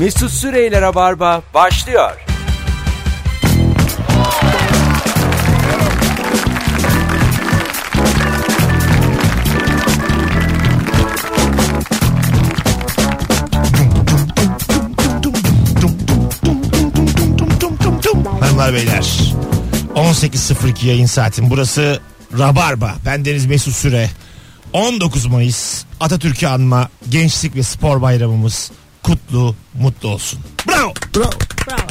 Mesut Süreyler'e barba başlıyor. Hanımlar beyler. 18.02 yayın saatin burası Rabarba. Ben Deniz Mesut Süre. 19 Mayıs Atatürk'ü anma gençlik ve spor bayramımız kutlu mutlu olsun bravo Bravo. Bravo.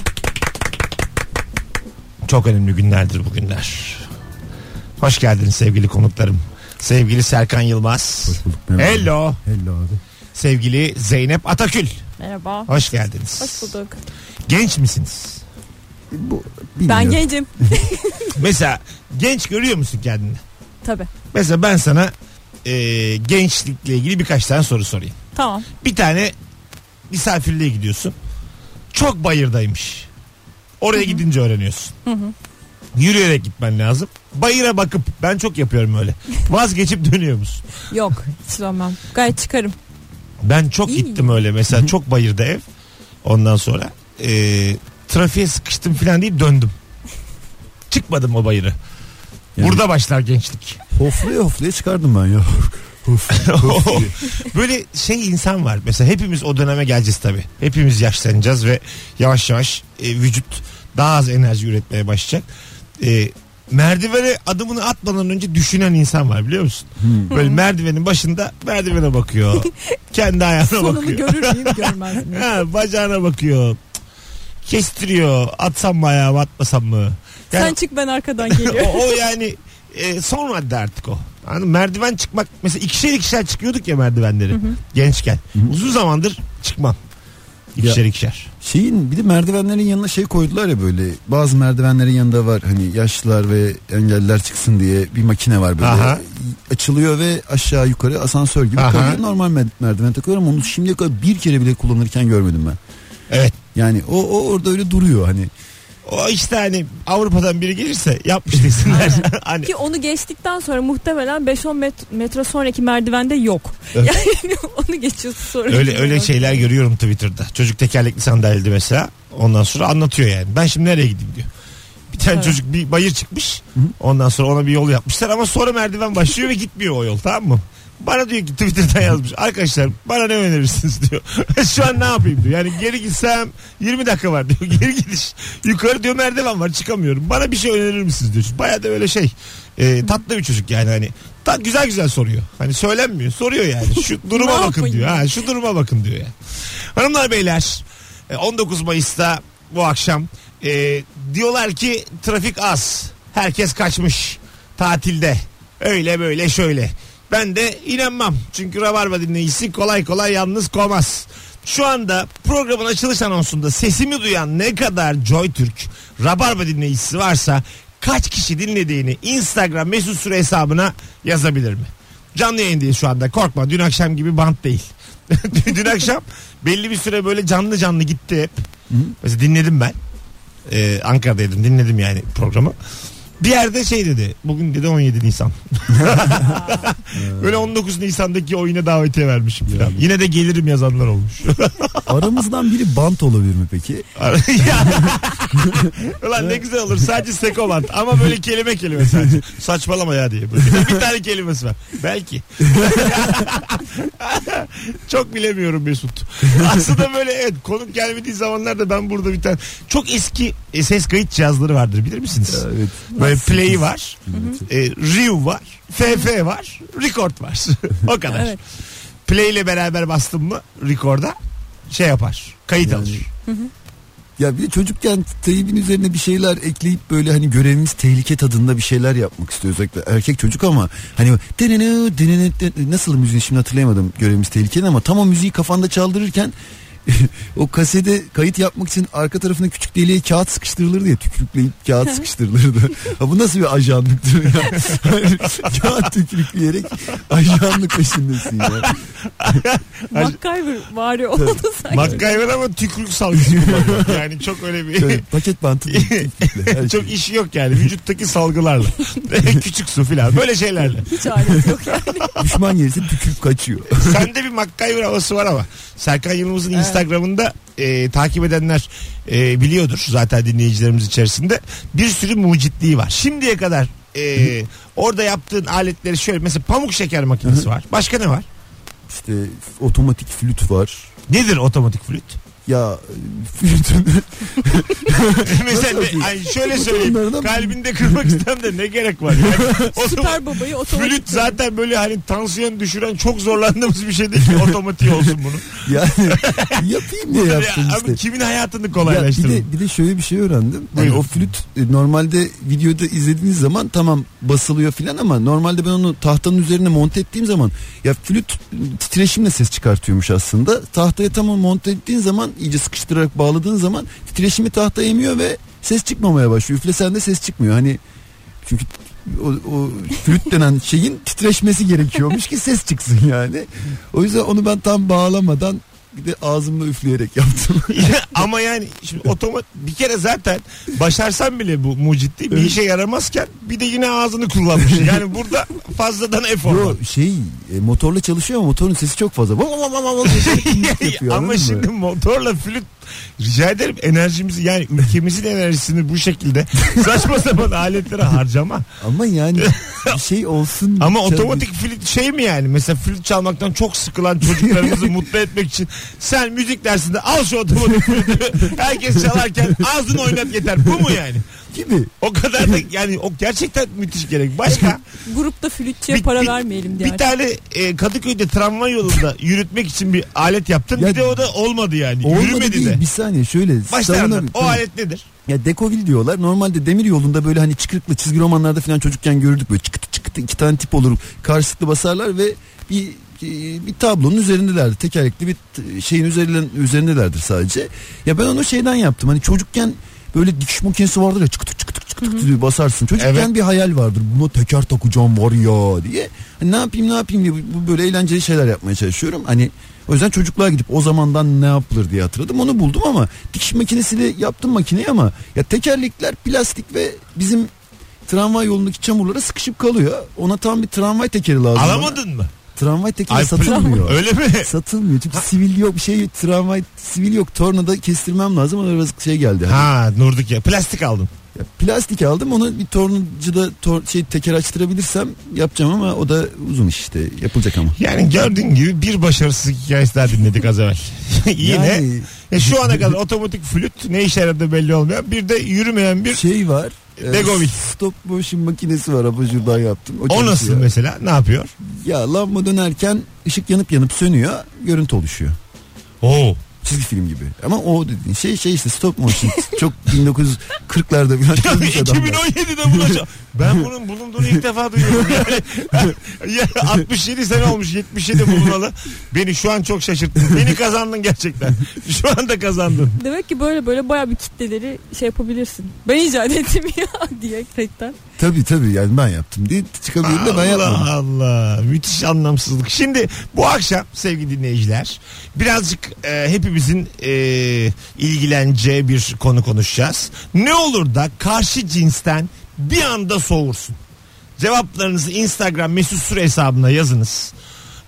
çok önemli günlerdir bugünler hoş geldiniz sevgili konuklarım sevgili Serkan Yılmaz Hoş bulduk. Merhaba. hello Hello abi. sevgili Zeynep Atakül Merhaba. hoş geldiniz Hoş bulduk. genç misiniz Bu, Ben gencim. mesela genç görüyor musun kendini Tabii. Mesela ben sana e, gençlikle ilgili birkaç tane soru sorayım. Tamam. Bir tane misafirliğe gidiyorsun. Çok bayırdaymış. Oraya gidince öğreniyorsun. Yürüyerek gitmen lazım. Bayıra bakıp ben çok yapıyorum öyle. Vazgeçip dönüyor musun? Yok. Dönmem. Gayet çıkarım. Ben çok İyi. gittim öyle. Mesela çok bayırda ev. Ondan sonra e, trafiğe sıkıştım falan deyip döndüm. Çıkmadım o bayırı. Yani- Burada başlar gençlik. Hoflaya hoflaya çıkardım ben ya. Diye. Böyle şey insan var. Mesela hepimiz o döneme geleceğiz tabii. Hepimiz yaşlanacağız ve yavaş yavaş e, vücut daha az enerji üretmeye başlayacak. E, merdivene adımını atmadan önce düşünen insan var biliyor musun? Böyle merdivenin başında merdivene bakıyor. Kendi ayağına Sonunu bakıyor. görür müyüm görmez miyim? ha, bacağına bakıyor. Kestiriyor. Atsam mı ayağımı atmasam mı? Sen Yani çık ben arkadan o, geliyorum. o yani e, son madde artık o. Hani merdiven çıkmak mesela ikişer ikişer çıkıyorduk ya merdivenleri gençken. Uzun zamandır çıkmam. İkişer ikişer. Şeyin bir de merdivenlerin yanına şey koydular ya böyle bazı merdivenlerin yanında var hani yaşlılar ve engelliler çıksın diye bir makine var böyle Aha. açılıyor ve aşağı yukarı asansör gibi Aha. koyuyor. normal merdiven takıyorum onu şimdiye kadar bir kere bile kullanırken görmedim ben. Evet. Yani o, o orada öyle duruyor hani O işte hani Avrupa'dan biri gelirse yapmış desinler. hani Ki onu geçtikten sonra muhtemelen 5-10 met- metre sonraki merdivende yok. Evet. Yani onu geçiyorsun sonra. öyle öyle şeyler görüyorum Twitter'da. Çocuk tekerlekli sandalyede mesela. Ondan sonra anlatıyor yani. Ben şimdi nereye gideyim diyor. Bir tane Evet. çocuk bir bayır çıkmış. Ondan sonra ona bir yol yapmışlar ama sonra merdiven başlıyor ve gitmiyor o yol tamam mı? Bana diyor ki Twitter'dan yazmış. Arkadaşlar bana ne önerirsiniz diyor. Şu an ne yapayım diyor. Yani geri gitsem 20 dakika var diyor. Geri gidiş. Yukarı diyor merdiven var çıkamıyorum. Bana bir şey önerir misiniz diyor. Baya da öyle şey. e, tatlı bir çocuk yani hani. Ta, güzel güzel soruyor. Hani söylenmiyor. Soruyor yani. Şu duruma bakın diyor. Ha, şu duruma bakın diyor yani. Hanımlar beyler e, 19 Mayıs'ta bu akşam e, diyorlar ki trafik az. Herkes kaçmış tatilde. Öyle böyle şöyle. Ben de inanmam. Çünkü Rabarba dinleyicisi kolay kolay yalnız komaz. Şu anda programın açılış anonsunda sesimi duyan ne kadar Joy Türk Rabarba dinleyicisi varsa kaç kişi dinlediğini Instagram mesut süre hesabına yazabilir mi? Canlı yayındayız şu anda korkma dün akşam gibi bant değil. dün akşam belli bir süre böyle canlı canlı gitti hep. Mesela dinledim ben. Ee, Ankara'daydım dinledim yani programı. Bir yerde şey dedi. Bugün dedi 17 Nisan. Böyle 19 Nisan'daki oyuna davetiye vermişim falan. Yine de gelirim yazanlar olmuş. aramızdan biri bant olabilir mi peki? Ulan ne güzel olur. Sadece sekobant ama böyle kelime kelime sadece. Saçmalama ya diye. Böyle bir tane kelimesi var. Belki. çok bilemiyorum Mesut. Aslında böyle evet konuk gelmediği zamanlarda ben burada bir tane çok eski e, ses kayıt cihazları vardır bilir misiniz? Evet. Böyle play var. E, Rev var. FF var. Record var. o kadar. Evet. Play ile beraber bastım mı record'a şey yapar. Kayıt Yani- alır. Ya bir çocukken teybin üzerine bir şeyler ekleyip böyle hani görevimiz tehlike tadında bir şeyler yapmak istiyor özellikle erkek çocuk ama hani denene denene denene- nasıl müziği şimdi hatırlayamadım görevimiz tehlikeli ama tam o müziği kafanda çaldırırken o kasede kayıt yapmak için arka tarafına küçük deliğe kağıt sıkıştırılırdı ya tükürükleyip kağıt sıkıştırılırdı. ha bu nasıl bir ajanlıktır ya? Kağıt tükürükleyerek ajanlık peşindesin ya. MacGyver var ya oldu sanki. MacGyver ama tükürük salgısı kullanıyor. Yani çok öyle bir Şöyle paket bantı her çok şey. işi yok yani vücuttaki salgılarla. Küçük su filan böyle şeylerle. Hiç alet yok yani. Düşman gelirse tükürük kaçıyor. Sende bir MacGyver havası var ama. Serkan Yılmaz'ın Instagram'ında e, takip edenler e, biliyordur zaten dinleyicilerimiz içerisinde. Bir sürü mucitliği var. Şimdiye kadar e, orada yaptığın aletleri şöyle mesela pamuk şeker makinesi var. Başka ne var? İşte otomatik flüt var. Nedir otomatik flüt? Ya mesela ne- ay şöyle söyleyeyim. Kalbinde kırmak istem de ne gerek var? Yani, otomatik- Süper babayı otomatik. Flüt zaten böyle hani tansiyon düşüren çok zorlandığımız bir şey değil ki otomatik olsun bunu. yani yapayım diye yaptım Ya, işte. Abi kimin hayatını Ya bir kolaylaştırdın? de bir de şöyle bir şey öğrendim. Hani Buyurun. o flüt e, normalde videoda izlediğiniz zaman tamam basılıyor filan ama normalde ben onu tahtanın üzerine monte ettiğim zaman ya flüt titreşimle ses çıkartıyormuş aslında. Tahtaya tam onu monte ettiğin zaman iyice sıkıştırarak bağladığın zaman titreşimi tahta emiyor ve ses çıkmamaya başlıyor. Üflesen de ses çıkmıyor. Hani çünkü o, o flüt denen şeyin titreşmesi gerekiyormuş ki ses çıksın yani. O yüzden onu ben tam bağlamadan bir de ağzımla üfleyerek yaptım. Ama yani şimdi otomat bir kere zaten başarsan bile bu mucitti bir işe yaramazken bir de yine ağzını kullanmış. Yani burada fazladan efor. Yo şey e, motorla çalışıyor ama motorun sesi çok fazla. Yapıyor, Ama şimdi motorla flüt rica ederim enerjimizi yani ülkemizin enerjisini bu şekilde saçma sapan aletlere harcama. Ama yani bir şey olsun. Ama Tabii. otomatik flüt şey mi yani? Mesela flüt çalmaktan çok sıkılan çocuklarımızı mutlu etmek için sen müzik dersinde al şu otomatik flütü. Herkes çalarken ağzını oynat yeter. Bu mu yani? gibi. O kadar da yani o gerçekten müthiş gerek. Başka Grupta flütçüye Bir- para bir- vermeyelim diye. bir tane e, Kadıköy'de tramvay yolunda yürütmek için bir alet yaptın. Ya- bir de o da olmadı yani. Olmadı Yürümedi değil. de. Bir saniye şöyle. Anlat. O alet nedir? Ya dekovil diyorlar. Normalde demir yolunda böyle hani çıkırıklı çizgi romanlarda falan çocukken gördük böyle çıkıtı çıkıtı iki tane tip olur. Karşılıklı basarlar ve bir bir tablonun üzerindelerdi. Tekerlekli bir şeyin üzerinden üzerindelerdir sadece. Ya ben onu şeyden yaptım. Hani çocukken böyle dikiş makinesi vardır ya çıkıtı çıkıtı çıkıtı diye basarsın. Çocukken Evet. bir hayal vardır. Buna teker takacağım var ya diye. Hani ne yapayım ne yapayım diye bu böyle eğlenceli şeyler yapmaya çalışıyorum. Hani o yüzden çocukluğa gidip o zamandan ne yapılır diye hatırladım. Onu buldum ama dikiş makinesiyle yaptım makineyi ama ya tekerlekler plastik ve bizim tramvay yolundaki çamurlara sıkışıp kalıyor. Ona tam bir tramvay tekeri lazım. bana. Alamadın mı? Tramvay tekeri satılmıyor. Öyle mi? Satılmıyor çünkü sivil yok bir şey tramvay sivil yok tornada kestirmem lazım ona biraz şey geldi. Hani Ha Nurduk ya. Plastik aldın. ya plastik aldım onu bir tornacıda tor, şey teker açtırabilirsem yapacağım ama o da uzun iş işte yapılacak ama. Yani gördüğün gibi bir başarısız hikayesi daha dinledik az evvel. Yine Yani- e, şu ana kadar otomatik flüt ne işe yaradığı belli olmayan bir de yürümeyen bir Şey var. E, Degovil. Stop motion makinesi var abajurdan yaptım. o çalışıyor. nasıl mesela ne yapıyor? Ya lamba dönerken ışık yanıp yanıp sönüyor görüntü oluşuyor. Oo. Çizgi film gibi. Ama o dediğin şey şey işte stop motion. Çok 1940'larda falan çizmiş adamlar. 2017'de bulacağım. Ben bunun bulunduğunu ilk defa duyuyorum. Yani, ya 67 sene olmuş 77 bulunalı. Beni şu an çok şaşırttın. Beni kazandın gerçekten. Şu anda kazandın. Demek ki böyle böyle baya bir kitleleri şey yapabilirsin. Ben icat ettim ya diyerekten. Tabii tabii yani ben yaptım diye çıkabilirim de ben yapmadım. Allah Allah. Müthiş anlamsızlık. Şimdi bu akşam sevgili dinleyiciler birazcık e, hepimizin e, ilgileneceği bir konu konuşacağız. Ne olur da karşı cinsten bir anda soğursun. Cevaplarınızı Instagram mesut süre hesabına yazınız.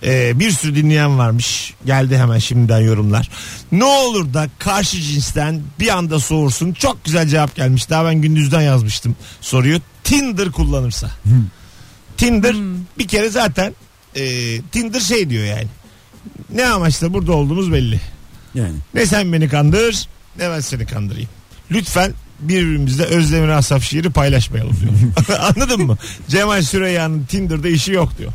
E, bir sürü dinleyen varmış. Geldi hemen şimdiden yorumlar. Ne olur da karşı cinsten bir anda soğursun. Çok güzel cevap gelmiş. Daha ben gündüzden yazmıştım soruyu. Tinder kullanırsa. Tinder bir kere zaten e, Tinder şey diyor yani. Ne amaçla burada olduğumuz belli. Yani. Ne sen beni kandır ne ben seni kandırayım. Lütfen birbirimizle Özdemir Asaf şiiri paylaşmayalım diyor. Anladın mı? Cemal Süreyya'nın Tinder'da işi yok diyor.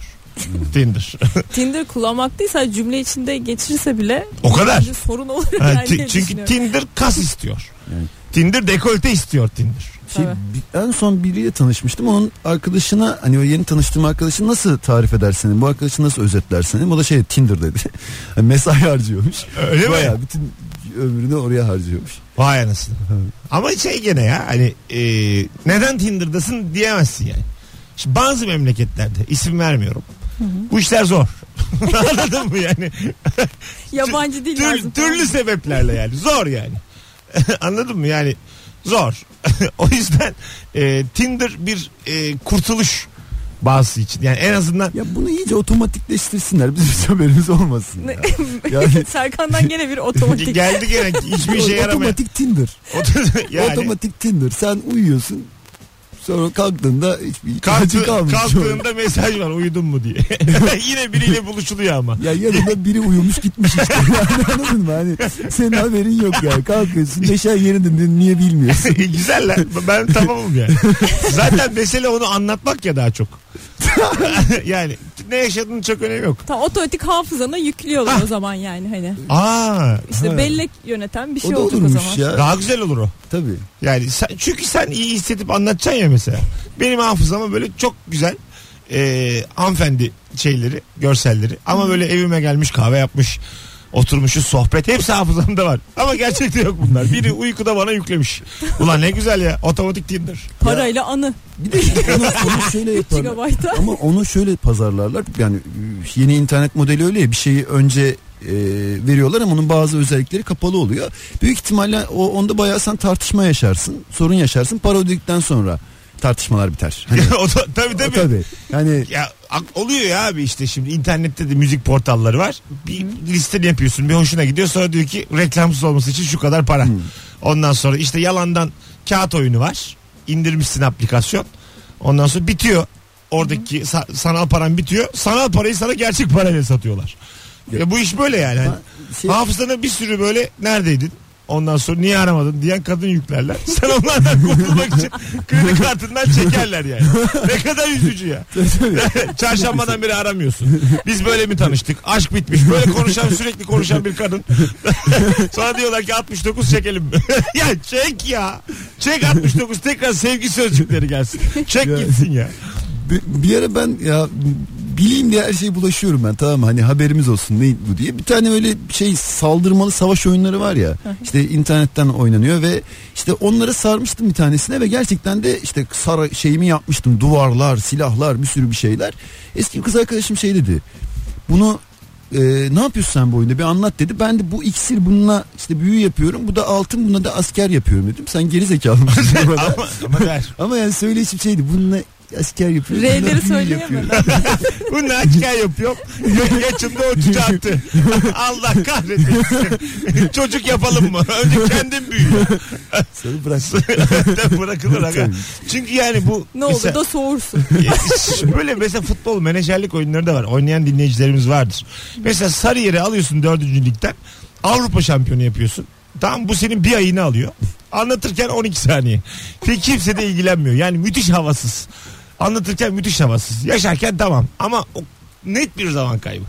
Tinder. Tinder kullanmak değil sadece cümle içinde geçirse bile O kadar. sorun olur Ha, yani diye çünkü. Tinder kas istiyor. Yani. Tinder dekolte istiyor Tinder. Tabii. bir- en son biriyle tanışmıştım. Onun arkadaşına hani o yeni tanıştığım arkadaşını nasıl tarif edersin? Bu arkadaşı nasıl özetlersin? O da şey Tinder dedi. Mesai harcıyormuş. Öyle mi? Bayağı bütün ömrünü oraya harcıyormuş. Vay anasını. Ama şey gene ya hani e, neden Tinder'dasın diyemezsin yani. Şimdi bazı memleketlerde isim vermiyorum. Bu işler zor. Anladın mı yani? Yabancı dil Tür- lazım. türlü sebeplerle yani. Zor yani. Anladın mı? Yani zor. o yüzden e, Tinder bir e, kurtuluş Bazısı için. Yani en azından Ya bunu iyice otomatikleştirsinler. Bizim hiç haberimiz olmasın. Ya. Yani- Serkan'dan gene bir otomatik. geldi gene hiçbir işe yaramayan. Otomatik Tinder. yani Otomatik Tinder. Sen uyuyorsun. Sonra kalktığında hiçbir kalktı, kalmış. kalktığında mesaj var uyudun mu diye. Yine biriyle buluşuluyor ama. Ya yanında biri uyumuş gitmiş işte. Yani anladın mı? Hani senin haberin yok yani. Kalkıyorsun neşen yerinde niye bilmiyorsun. Güzel lan. Ben tamamım yani. Zaten mesele onu anlatmak ya daha çok. yani ne yaşadığının çok önemi yok. Tam otomatik hafızana yüklüyorlar o zaman yani hani. Aa, İşte Ha. bellek yöneten bir O şey da olacak o zaman. ya. daha güzel olur o. Tabii. Yani sen, çünkü sen iyi hissedip anlatacaksın ya mesela. Benim hafızama böyle çok güzel e, hanımefendi şeyleri, görselleri. Ama böyle evime gelmiş kahve yapmış. Oturmuşuz sohbet hepsi hafızamda var. Ama gerçekte yok bunlar. Biri uykuda bana yüklemiş. Ulan ne güzel ya otomatik Tinder. Parayla anı. Bir de onu, onu şöyle yaparlar. Ama onu şöyle pazarlarlar. Yani yeni internet modeli öyle ya bir şeyi önce e, veriyorlar ama onun bazı özellikleri kapalı oluyor. Büyük ihtimalle o onda bayağı sen tartışma yaşarsın, sorun yaşarsın. Para ödedikten sonra tartışmalar biter. Hani, o da, tabii o tabii. tabii. Yani Ya oluyor ya abi işte şimdi internette de müzik portalları var. Bir listeni yapıyorsun bir hoşuna gidiyor sonra diyor ki reklamsız olması için şu kadar para. Ondan sonra işte yalandan kağıt oyunu var. İndirmişsin aplikasyon. Ondan sonra bitiyor. Oradaki sa- sanal paran bitiyor. Sanal parayı sana gerçek parayla satıyorlar. Ya bu iş böyle yani. Hani şey- Hafızana bir sürü böyle neredeydin? Ondan sonra niye aramadın diyen kadın yüklerler. Sen onlardan kurtulmak için kredi kartından çekerler yani. Ne kadar üzücü ya. Çarşambadan beri aramıyorsun. Biz böyle mi tanıştık? Aşk bitmiş. Böyle konuşan sürekli konuşan bir kadın. Sonra diyorlar ki 69 çekelim mi? ya çek ya. Çek 69 tekrar sevgi sözcükleri gelsin. Çek gitsin ya. bir, bir ara ben ya bileyim diye her şeye bulaşıyorum ben tamam mı? hani haberimiz olsun ne bu diye. Bir tane öyle şey saldırmalı savaş oyunları var ya. işte internetten oynanıyor ve işte onlara sarmıştım bir tanesine ve gerçekten de işte sara şeyimi yapmıştım. Duvarlar, silahlar, bir sürü bir şeyler. Eski kız arkadaşım şey dedi. Bunu e, ne yapıyorsun sen bu oyunda bir anlat dedi. Ben de bu iksir bununla işte büyü yapıyorum. Bu da altın buna da asker yapıyorum dedim. Sen geri zekalı mısın? ama, ama. Ama yani söyleyişim şeydi. Bununla asker yapıyorum. R'leri söyleyemem. Bu ne açıkken yapıyor? Yaşında o çocuğu attı. Allah kahretsin. Çocuk yapalım mı? Önce kendin büyü. Sonra bırak. De bırakılır aga. Çünkü yani bu Ne olur da soğursun. böyle mesela futbol menajerlik oyunları da var. Oynayan dinleyicilerimiz vardır. Mesela Sarıyer'i alıyorsun dördüncü ligden. Avrupa şampiyonu yapıyorsun. Tamam bu senin bir ayını alıyor. Anlatırken 12 saniye. Peki kimse de ilgilenmiyor. Yani müthiş havasız. Anlatırken müthiş havasız. Yaşarken tamam. Ama o net bir zaman kaybı.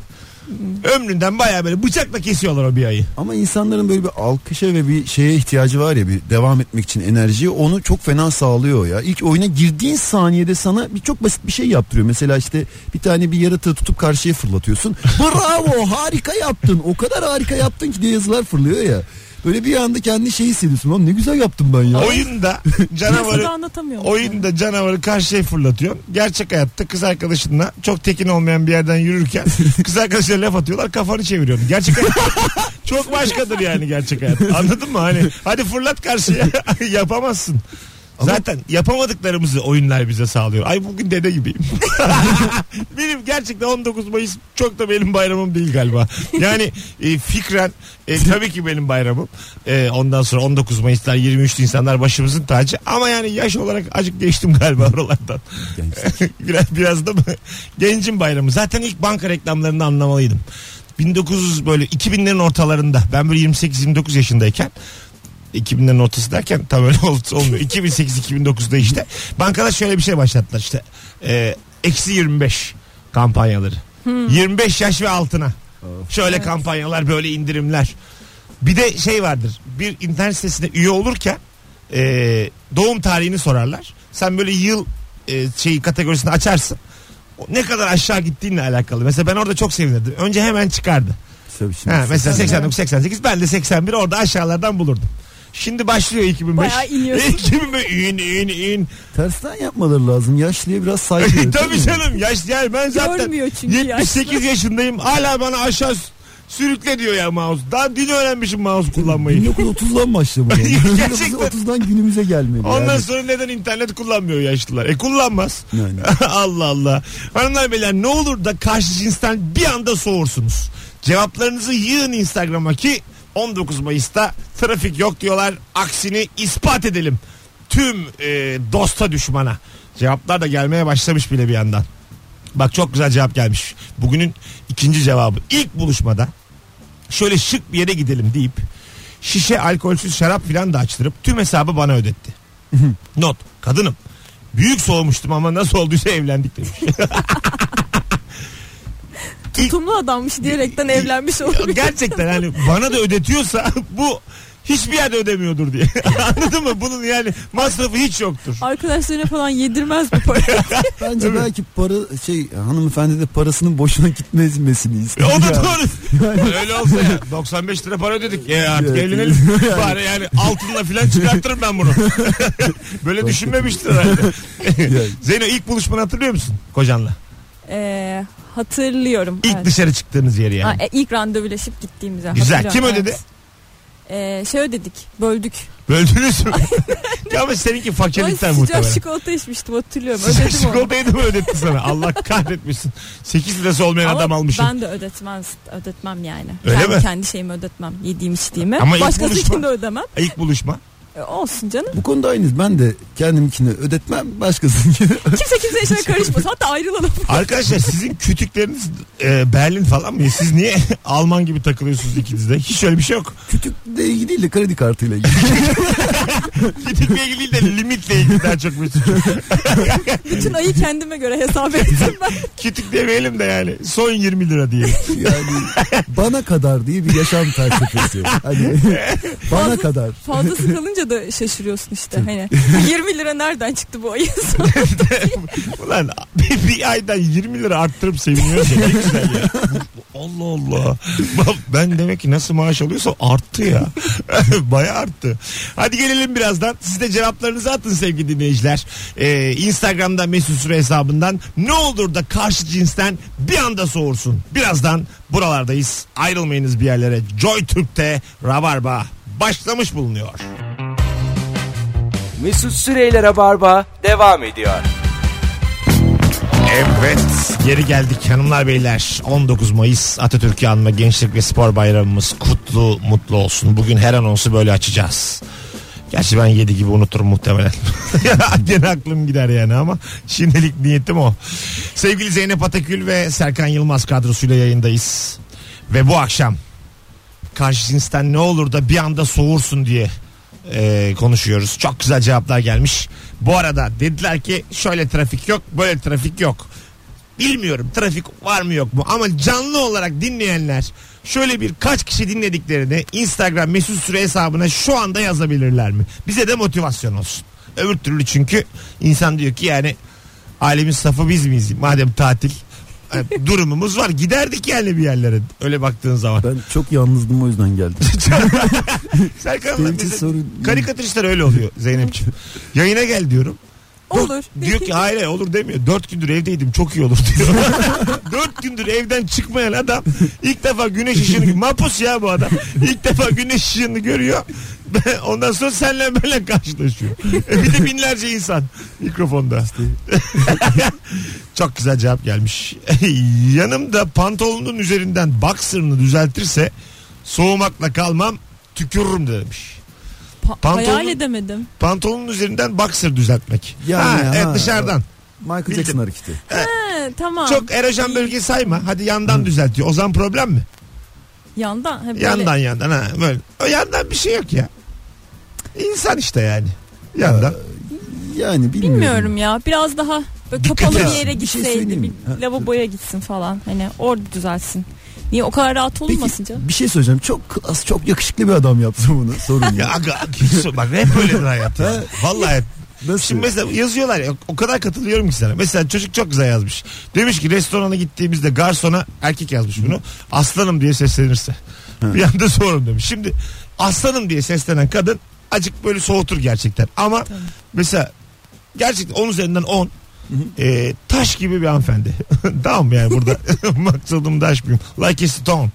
Ömründen baya böyle bıçakla kesiyorlar o bir ayı. Ama insanların böyle bir alkışa ve bir şeye ihtiyacı var ya bir devam etmek için enerjiyi onu çok fena sağlıyor ya. İlk oyuna girdiğin saniyede sana bir çok basit bir şey yaptırıyor. Mesela işte bir tane bir yaratığı tutup karşıya fırlatıyorsun. Bravo harika yaptın. O kadar harika yaptın ki diye yazılar fırlıyor ya. Böyle bir anda kendi şey hissediyorsun. Lan ne güzel yaptım ben ya. Oyunda canavarı anlatamıyorum. Oyunda canavarı karşıya fırlatıyorsun. Gerçek hayatta kız arkadaşınla çok tekin olmayan bir yerden yürürken kız arkadaşına laf atıyorlar kafanı çeviriyorsun. Gerçek hayat çok başkadır yani gerçek hayat. Anladın mı? Hani hadi fırlat karşıya yapamazsın. Zaten yapamadıklarımızı oyunlar bize sağlıyor. Ay bugün dede gibiyim. benim gerçekten 19 Mayıs çok da benim bayramım değil galiba. Yani e, fikren e, tabii ki benim bayramım. E, ondan sonra 19 Mayıs'lar 23 Nisanlar başımızın tacı. Ama yani yaş olarak acık geçtim galiba oralardan. biraz, biraz da mı? Gencin bayramı. Zaten ilk banka reklamlarını anlamalıydım. 1900 böyle 2000'lerin ortalarında ben böyle 28-29 yaşındayken 2000'lerin ortası derken tam öyle ol- olmuyor. 2008-2009'da işte bankada şöyle bir şey başlattılar işte e, eksi 25 kampanyaları. 25 yaş ve altına. Şöyle kampanyalar böyle indirimler. Bir de şey vardır bir internet sitesine üye olurken e, doğum tarihini sorarlar. Sen böyle yıl e, şeyi kategorisini açarsın. O Ne kadar aşağı gittiğinle alakalı. Mesela ben orada çok sevinirdim. Önce hemen çıkardı. Ha, mesela 89 88 ben de 81 orada aşağılardan bulurdum. Şimdi başlıyor 2005. Bayağı iniyorsun. 2005 in in in. Tersten yapmaları lazım. Yaşlıya biraz saygı. Tabii canım yaş yani ben zaten Görmüyor çünkü 78 yaşındayım hala bana aşağı Sürükle diyor ya mouse. Daha dün öğrenmişim mouse kullanmayı. 1930'dan başlamalı. Gerçekten. 1930'dan günümüze gelmeli. Ondan yani. sonra neden internet kullanmıyor yaşlılar? E kullanmaz. Yani. Allah Allah. Hanımlar beyler ne olur da karşı cinsten bir anda soğursunuz. Cevaplarınızı yığın Instagram'a ki 19 Mayıs'ta trafik yok diyorlar. Aksini ispat edelim. Tüm e, dosta düşmana. Cevaplar da gelmeye başlamış bile bir yandan. Bak çok güzel cevap gelmiş. Bugünün ikinci cevabı. İlk buluşmada şöyle şık bir yere gidelim deyip şişe alkolsüz şarap filan da açtırıp tüm hesabı bana ödetti. Not. Kadınım. Büyük soğumuştum ama nasıl olduysa evlendik demiş. Tutumlu adammış diyerekten evlenmiş olabilir. Gerçekten hani bana da ödetiyorsa bu hiçbir yerde ödemiyordur diye. Anladın mı? Bunun yani masrafı hiç yoktur. Arkadaşlarına falan yedirmez bu parayı. Bence belki para şey hanımefendi de parasının boşuna gitmemesini E, istiyor. O da Yani. doğru. Öyle olsa ya 95 lira para ödedik. E artık Evet. evlenelim. Bari yani altınla filan çıkartırım ben bunu. Böyle düşünmemiştir herhalde. Yani. Zeyno ilk buluşmanı hatırlıyor musun kocanla? Ee, hatırlıyorum. İlk evet. dışarı çıktığınız yeri Ha, yani. e, ilk randevuleşip gittiğimize. Güzel. hatırlıyorum, Kim ödedi? evet. Ee, şey ödedik. Böldük. Böldünüz mü? ya ama seninki Ben fakirlikten sıcak muhtemelen. çikolata içmiştim hatırlıyorum. Sıcak Ödedim çikolatayı da mı ödetti sana? Allah kahretmesin. 8 lirası olmayan Ama adam almışım. ben de ödetmez, ödetmem yani. Öyle kendi, mi? kendi şeyimi ödetmem. Yediğim içtiğimi. Ama Başkası buluşma- için de ödemem. İlk buluşma. E, olsun canım. Bu konuda aynıyız. Ben de kendimkini ödetmem başkasınkini. Kimse kimseye işine karışmasın. Hatta ayrılalım. Arkadaşlar sizin kütükleriniz e, Berlin falan mı? Siz niye Alman gibi takılıyorsunuz ikiniz de? Hiç öyle bir şey yok. Kütükle ilgili değil de kredi kartıyla ilgili. Kütükle ilgili değil de limitle ilgili daha çok mesut. Bütün ayı kendime göre hesap ettim ben. Kütük demeyelim de yani. Son 20 lira diye. yani bana kadar diye bir yaşam felsefesi. Hani bana Fazla- kadar. Fazlası kalınca da şaşırıyorsun işte. Hani 20 lira nereden çıktı bu ayın? Ulan bir, bir aydan 20 lira arttırıp seviniyorsun. Ne güzel ya. Allah Allah. Ben demek ki nasıl maaş alıyorsa arttı ya. Baya arttı. Hadi gelelim birazdan. Siz de cevaplarınızı atın sevgili dinleyiciler. Ee, Instagram'da Mesut Süre hesabından ne olur da karşı cinsten bir anda soğursun. Birazdan buralardayız. Ayrılmayınız bir yerlere. Joy Türk'te Rabarba başlamış bulunuyor. Mesut Süreyler'e barba devam ediyor. Evet geri geldik hanımlar beyler 19 Mayıs Atatürk'ü anma gençlik ve spor bayramımız kutlu mutlu olsun bugün her anonsu böyle açacağız Gerçi ben 7 gibi unuturum muhtemelen. Gene aklım gider yani ama şimdilik niyetim o. Sevgili Zeynep Atakül ve Serkan Yılmaz kadrosuyla yayındayız. Ve bu akşam karşı cinsten ne olur da bir anda soğursun diye e, konuşuyoruz. Çok güzel cevaplar gelmiş. Bu arada dediler ki şöyle trafik yok böyle trafik yok. Bilmiyorum trafik var mı yok mu ama canlı olarak dinleyenler şöyle bir kaç kişi dinlediklerini Instagram mesut süre hesabına şu anda yazabilirler mi? Bize de motivasyon olsun. Öbür türlü çünkü insan diyor ki yani alemin safı biz miyiz? Madem tatil e, durumumuz var giderdik yani bir yerlere öyle baktığın zaman. Ben çok yalnızdım o yüzden geldim. Serkan sorun- karikatüristler öyle oluyor Zeynep'ciğim. Yayına gel diyorum. Olur. Diyor ki hayır olur demiyor. Dört gündür evdeydim çok iyi olur diyor. Dört gündür evden çıkmayan adam ilk defa güneş ışığını mapus ya bu adam. İlk defa güneş ışığını görüyor. Ondan sonra senle böyle karşılaşıyor. E bir de binlerce insan mikrofonda. çok güzel cevap gelmiş. Yanımda pantolonun üzerinden boxer'ını düzeltirse soğumakla kalmam tükürürüm demiş. Pa- Pantolon- Hayal edemedim. Pantolonun üzerinden boxer düzeltmek. Yani, ha, ha. evet dışarıdan. Michael Bildim. Jackson hareketi. He, tamam. Çok erojen bölgeyi sayma. Hadi yandan düzeltiyor. O zaman problem mi? Yandan. he, böyle- Yandan yandan ha böyle. O yandan bir şey yok ya. İnsan işte yani. Yandan. Yani bilmiyorum. Bilmiyorum ya. Biraz daha böyle Dikkat kapalı bir yere Bir şey gitseydi. bir mi? Ha. lavaboya gitsin falan. Hani orada düzelsin. Niye o kadar rahat olmasın Peki canım? bir şey söyleyeceğim. Çok klas, çok yakışıklı bir adam yaptı bunu. Sorun Ya ya. aga, bak hep öyledir hayat. ya. Vallahi hep. Nasıl? Şimdi mesela yazıyorlar ya o kadar katılıyorum ki sana. Mesela çocuk çok güzel yazmış. Demiş ki restorana gittiğimizde garsona erkek yazmış bunu. Aslanım diye seslenirse. Bir anda sorun demiş. Şimdi aslanım diye seslenen kadın acık böyle soğutur gerçekten. Ama mesela gerçekten 10 üzerinden 10 e, taş gibi bir hanımefendi. tamam yani burada maksadım da aşmayayım. Like a stone.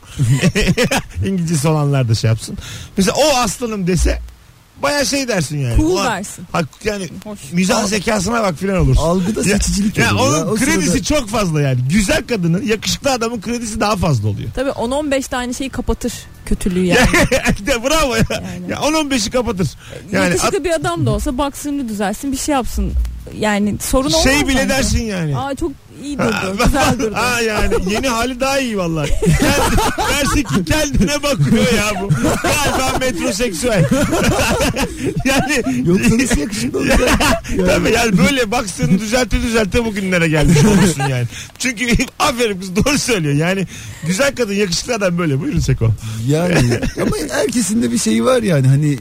İngilizcesi olanlar da şey yapsın. Mesela o aslanım dese baya şey dersin yani. Cool Ulan, dersin. ha, yani Hoş. mizah zekasına bak filan olursun. Algıda Ya- seçicilik ya onun ya. O kredisi sırada- çok fazla yani. Güzel kadının, yakışıklı adamın kredisi daha fazla oluyor. Tabii 10-15 tane şeyi kapatır kötülüğü yani. Ya, bravo ya. Yani. ya 10-15'i kapatır. Yani Yakışıklı bir adam da olsa baksın düzelsin bir şey yapsın. Yani sorun olmaz. şey bile bence. dersin yani. Aa çok iyi durdu. güzel durdu. Ha yani yeni hali daha iyi vallahi. Kendi, dersin ki kendine bakıyor ya bu. Galiba metroseksüel. yani Yoksa nasıl yakışıklı olacak? Tabii yani böyle baksın düzelte düzelte bugünlere gelmiş olursun yani. Çünkü aferin kız doğru söylüyor. Yani güzel kadın yakışıklı adam böyle. Buyurun Seko. Yani ama herkesin de bir şeyi var yani hani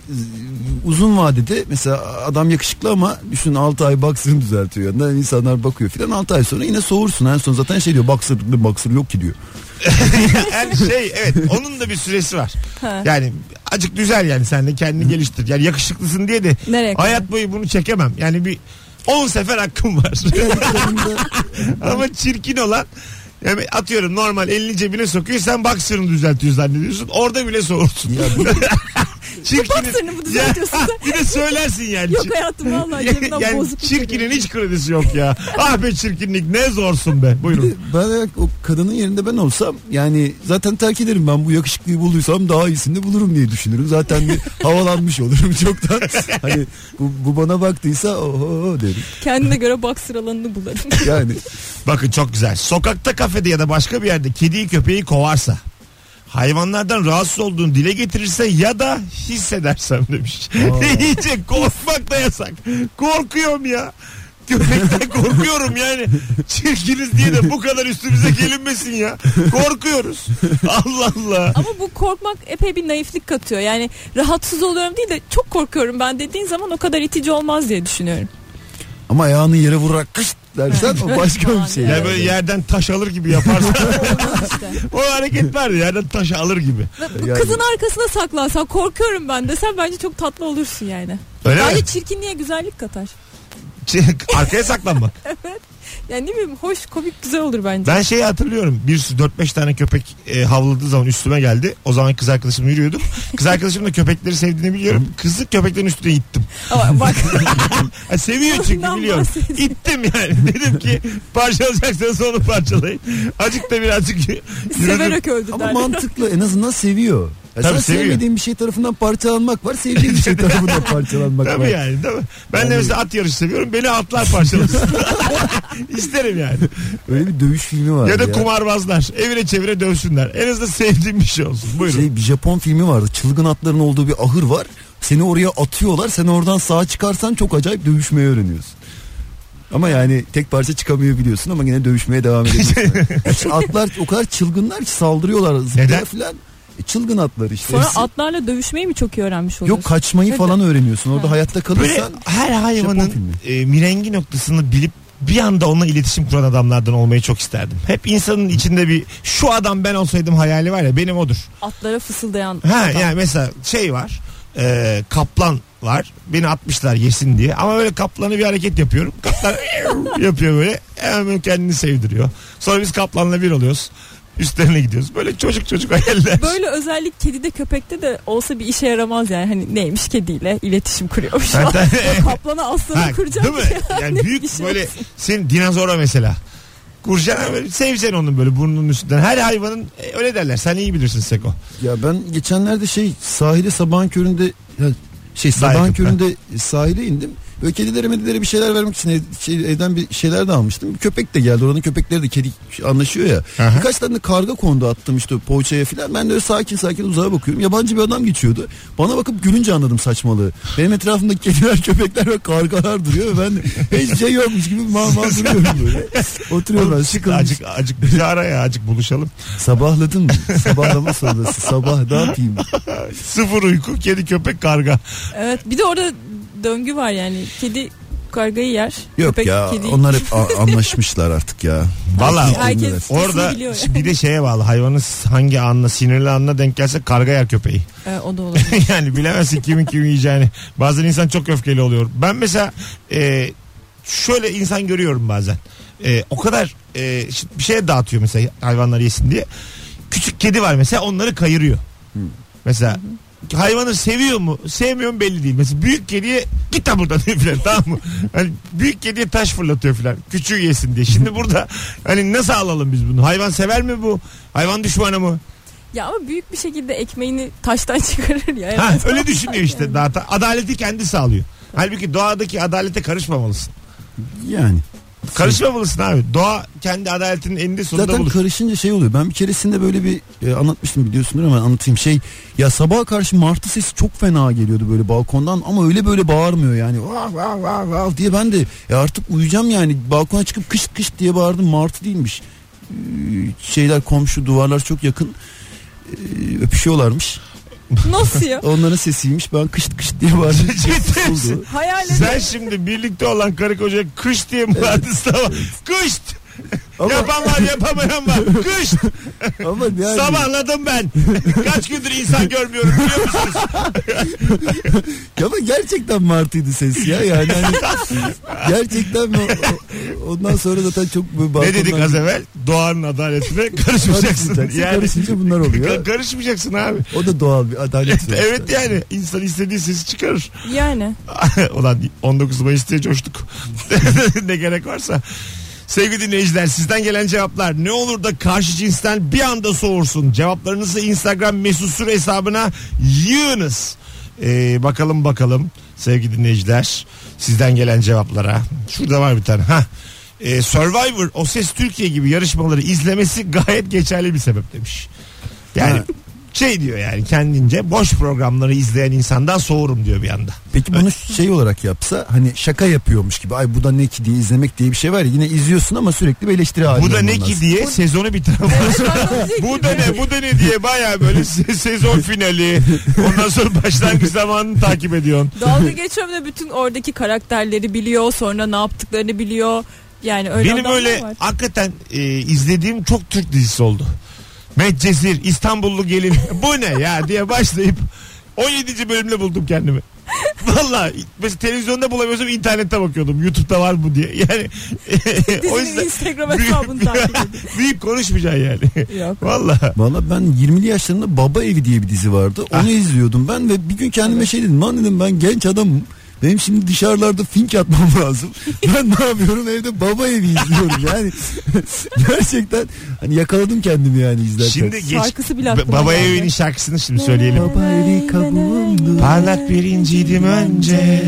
uzun vadede mesela adam yakışıklı ama düşün 6 ay baksırını düzeltiyor. Yani insanlar bakıyor filan 6 ay sonra yine soğursun. En son zaten şey diyor baksır, baksır yok ki diyor. Yani şey evet onun da bir süresi var. Yani acık güzel yani sen de kendini geliştir. Yani yakışıklısın diye de Nereye kadar? hayat boyu bunu çekemem. Yani bir 10 sefer hakkım var. Ama çirkin olan yani atıyorum normal elini cebine sokuyor sen baksırını düzeltiyor zannediyorsun. Orada bile soğursun. Ya Çirkinin, mı düzeltiyorsun Ya, sen? bir de söylersin yani. Yok hayatım vallahi cebimden yani bozuk bir çirkinin şey hiç kredisi yok ya. ah be çirkinlik ne zorsun be. Buyurun. ben o kadının yerinde ben olsam yani zaten terk ederim ben bu yakışıklıyı bulduysam daha iyisini de bulurum diye düşünürüm. Zaten bir havalanmış olurum çoktan. Hani bu, bu bana baktıysa oho derim. Kendine göre boxer alanını bularım. Yani Bakın çok güzel. Sokakta kafede ya da başka bir yerde kediyi köpeği kovarsa hayvanlardan rahatsız olduğunu dile getirirse ya da hissedersem demiş. İyice korkmak da yasak. Korkuyorum ya. Köpekten korkuyorum yani. Çirkiniz diye de bu kadar üstümüze gelinmesin ya. Korkuyoruz. Allah Allah. Ama bu korkmak epey bir naiflik katıyor. Yani rahatsız oluyorum değil de çok korkuyorum ben dediğin zaman o kadar itici olmaz diye düşünüyorum. ama ayağını yere vurarak kış dersen o başka bir şey. Ya yani. böyle yerden taş alır gibi yaparsan o hareket var ya yerden taş alır gibi. Bu Yani- Kızın arkasına saklansan korkuyorum ben desen bence çok tatlı olursun yani. Öyle mi? Bence çirkinliğe güzellik katar. Arkaya saklanmak. Yani ne bileyim hoş komik güzel olur bence. Ben şeyi hatırlıyorum. Bir sürü 4-5 tane köpek e, havladığı zaman üstüme geldi. O zaman kız arkadaşımla yürüyordum. Kız arkadaşım da köpekleri sevdiğini biliyorum. Kızı köpeklerin üstüne ittim. Ama bak Ha, seviyor çünkü Ondan biliyorum. İttim yani. Dedim ki parçalayacaksanız onu parçalayın. Azıcık da birazcık yürüdüm. severek öldü Ama derler. mantıklı en azından seviyor. Ya Tabii sen seviyor. sevmediğin bir şey tarafından parçalanmak var, sevdiğin bir şey tarafından parçalanmak var. Tabii yani değil mi? Ben de Yani- mesela at yarışı seviyorum. Beni atlar parçalasın. İsterim yani. Öyle bir dövüş filmi var. Ya da kumarbazlar. Evine çevire dövsünler. En azından sevdiğim bir şey olsun. Buyurun. Şey bir Japon filmi vardı. Çılgın atların olduğu bir ahır var. Seni oraya atıyorlar. Sen oradan sağa çıkarsan çok acayip dövüşmeyi öğreniyorsun. Ama yani tek parça çıkamıyor biliyorsun ama yine dövüşmeye devam ediyorsun. Atlar o kadar çılgınlar ki saldırıyorlar Neden? falan. E, çılgın atlar işte. Sonra Hepsi- atlarla dövüşmeyi mi çok iyi öğrenmiş oluyorsun? Yok kaçmayı falan öğreniyorsun. Orada Ha. hayatta Böyle kalırsan her Japon hayvanın filmi. e, mirengi noktasını bilip bir anda onunla iletişim kuran adamlardan olmayı çok isterdim. Hep insanın içinde bir şu adam ben olsaydım hayali var ya benim odur. Atlara fısıldayan Ha adam. yani mesela şey var. e, kaplan var. Beni atmışlar yesin diye. Ama böyle kaplanı bir hareket yapıyorum. Kaplan yapıyor böyle. Hemen böyle kendini sevdiriyor. Sonra biz kaplanla bir oluyoruz. Üstlerine gidiyoruz. Böyle çocuk çocuk hayaller. Böyle özellik kedide köpekte de olsa bir işe yaramaz yani. Hani neymiş kediyle iletişim kuruyormuş. Kaplana aslanı kuracak. değil mi? Yani büyük Bir şey böyle olsun. senin dinozora mesela. Kuracaksın böyle seveceksin onun böyle burnunun üstünden. Her hayvanın e, öyle derler. Sen iyi bilirsin Seko. Ya ben geçenlerde şey sahile sabahın köründe ya şey sabahın köründe sahile indim. Böyle kedilere medilere bir şeyler vermek için ev, şey, evden bir şeyler de almıştım. Bir köpek de geldi. Oranın köpekleri de kedi anlaşıyor ya. Aha. Birkaç tane de karga kondu attım işte poğaçaya falan. Ben de öyle sakin sakin uzağa bakıyorum. Yabancı bir adam geçiyordu. Bana bakıp gülünce anladım saçmalığı. Benim etrafımda kediler, köpekler ve kargalar duruyor. ve Ben hiçbir şey yokmuş gibi mal mal duruyorum böyle. Oturuyorum ben sıkılmış. Acık, acık bizi ara ya acık buluşalım. Sabahladım. Sabahlama sonrası. Sabah ne yapayım? Sıfır uyku kedi köpek karga. Evet bir de orada döngü var yani. Kedi kargayı yer. Yok köpek ya kediyi- onlar hep a- anlaşmışlar artık ya. Valla orada yani. bir de şeye bağlı. Hayvanın hangi anına sinirli anına denk gelse karga yer köpeği. Ee, o da olabilir. yani bilemezsin kimin kimi yiyeceğini. Bazen insan çok öfkeli oluyor. Ben mesela e, şöyle insan görüyorum bazen. Ee, o kadar e, bir şeye dağıtıyor mesela hayvanlar yesin diye. Küçük kedi var mesela onları kayırıyor. Mesela hayvanı seviyor mu sevmiyor mu belli değil. Mesela büyük kediye git lan buradan diyor filan tamam mı? Hani büyük kediye taş fırlatıyor filan. Küçüğü yesin diye. Şimdi burada hani nasıl alalım biz bunu? Hayvan sever mi bu? Hayvan düşmanı mı? Ya ama büyük bir şekilde ekmeğini taştan çıkarır ya. Ha, Evet. öyle düşünüyor işte. Daha ta- adaleti kendi sağlıyor. Halbuki doğadaki adalete karışmamalısın. Yani. Karışmamalısın abi. Doğa kendi adaletinin eninde sonunda Zaten bulur. karışınca şey oluyor. Ben bir keresinde böyle bir e, anlatmıştım biliyorsundur ama anlatayım. Şey ya sabaha karşı martı sesi çok fena geliyordu böyle balkondan ama öyle böyle bağırmıyor yani. Vav vav vav vav diye ben de ya artık uyuyacağım yani. Balkona çıkıp kış kış diye bağırdım. Martı değilmiş. Ee, Şeyler komşu duvarlar çok yakın. Ee, öpüşüyorlarmış. Nasıl ya? Onların sesiymiş. Ben kış kış diye bağırdım. Hayal edin. Sen şimdi birlikte olan karı koca kış diye mi vardı sabah? Kış! Ama, Yapan var yapamayan var. Kış! ama yani, Sabahladım ben. Kaç gündür insan görmüyorum biliyor musunuz? ama gerçekten martıydı ses ya. Yani hani, gerçekten Ondan sonra zaten çok Ne dedik az evvel? Doğanın adaletine karışmayacaksın. Karışmayacaksın. Yani, Karışınca bunlar oluyor. Ka- karışmayacaksın abi. O da doğal bir adalet. Evet yani insan istediği sesi çıkarır. Yani. Ulan 19 Mayıs diye coştuk. ne gerek varsa. Sevgili dinleyiciler sizden gelen cevaplar ne olur da karşı cinsten bir anda soğursun. Cevaplarınızı Instagram mesut süre hesabına yığınız. Ee, bakalım bakalım sevgili dinleyiciler sizden gelen cevaplara. Şurada var bir tane. Ha. Ee, Survivor, O Ses Türkiye gibi yarışmaları izlemesi gayet geçerli bir sebep demiş. Yani Ha. Şey diyor yani kendince boş programları izleyen insandan soğurum diyor bir anda. Peki bunu şey olarak yapsa hani şaka yapıyormuş gibi ay bu da ne ki diye izlemek diye bir şey var ya yine izliyorsun ama sürekli bir eleştiri halinde Bu da ne ki diye sezonu bitiren Bu da ne bu da ne diye baya böyle se- sezon finali ondan sonra başlangıç zamanını takip ediyorsun. Dalga geçiyorum da bütün oradaki karakterleri biliyor. Sonra ne yaptıklarını biliyor. Yani öyle Benim öyle var. hakikaten e, izlediğim çok Türk dizisi oldu. Medcezir, İstanbullu gelin bu ne ya diye başlayıp 17. bölümde buldum kendimi. Valla mesela televizyonda bulamıyorsam internette bakıyordum. YouTube'da var mı diye. Yani o yüzden Instagram hesabını takip büyük konuşmayacaksın yani. Yok. Valla. Valla ben 20'li yaşlarında Baba Evi diye bir dizi vardı. Onu Ah. izliyordum ben ve bir gün kendime şey dedim. Lan dedim ben genç adamım. Benim şimdi dışarılarda fink atmam lazım. Ben ne yapıyorum evde baba evi izliyorum yani. Gerçekten hani yakaladım kendimi yani izlerken. Şimdi geç, Şarkısı bile aklıma Baba geldi. Evi'nin şarkısını şimdi söyleyelim. Baba evi kabuğumdu. Parlak bir inciydim önce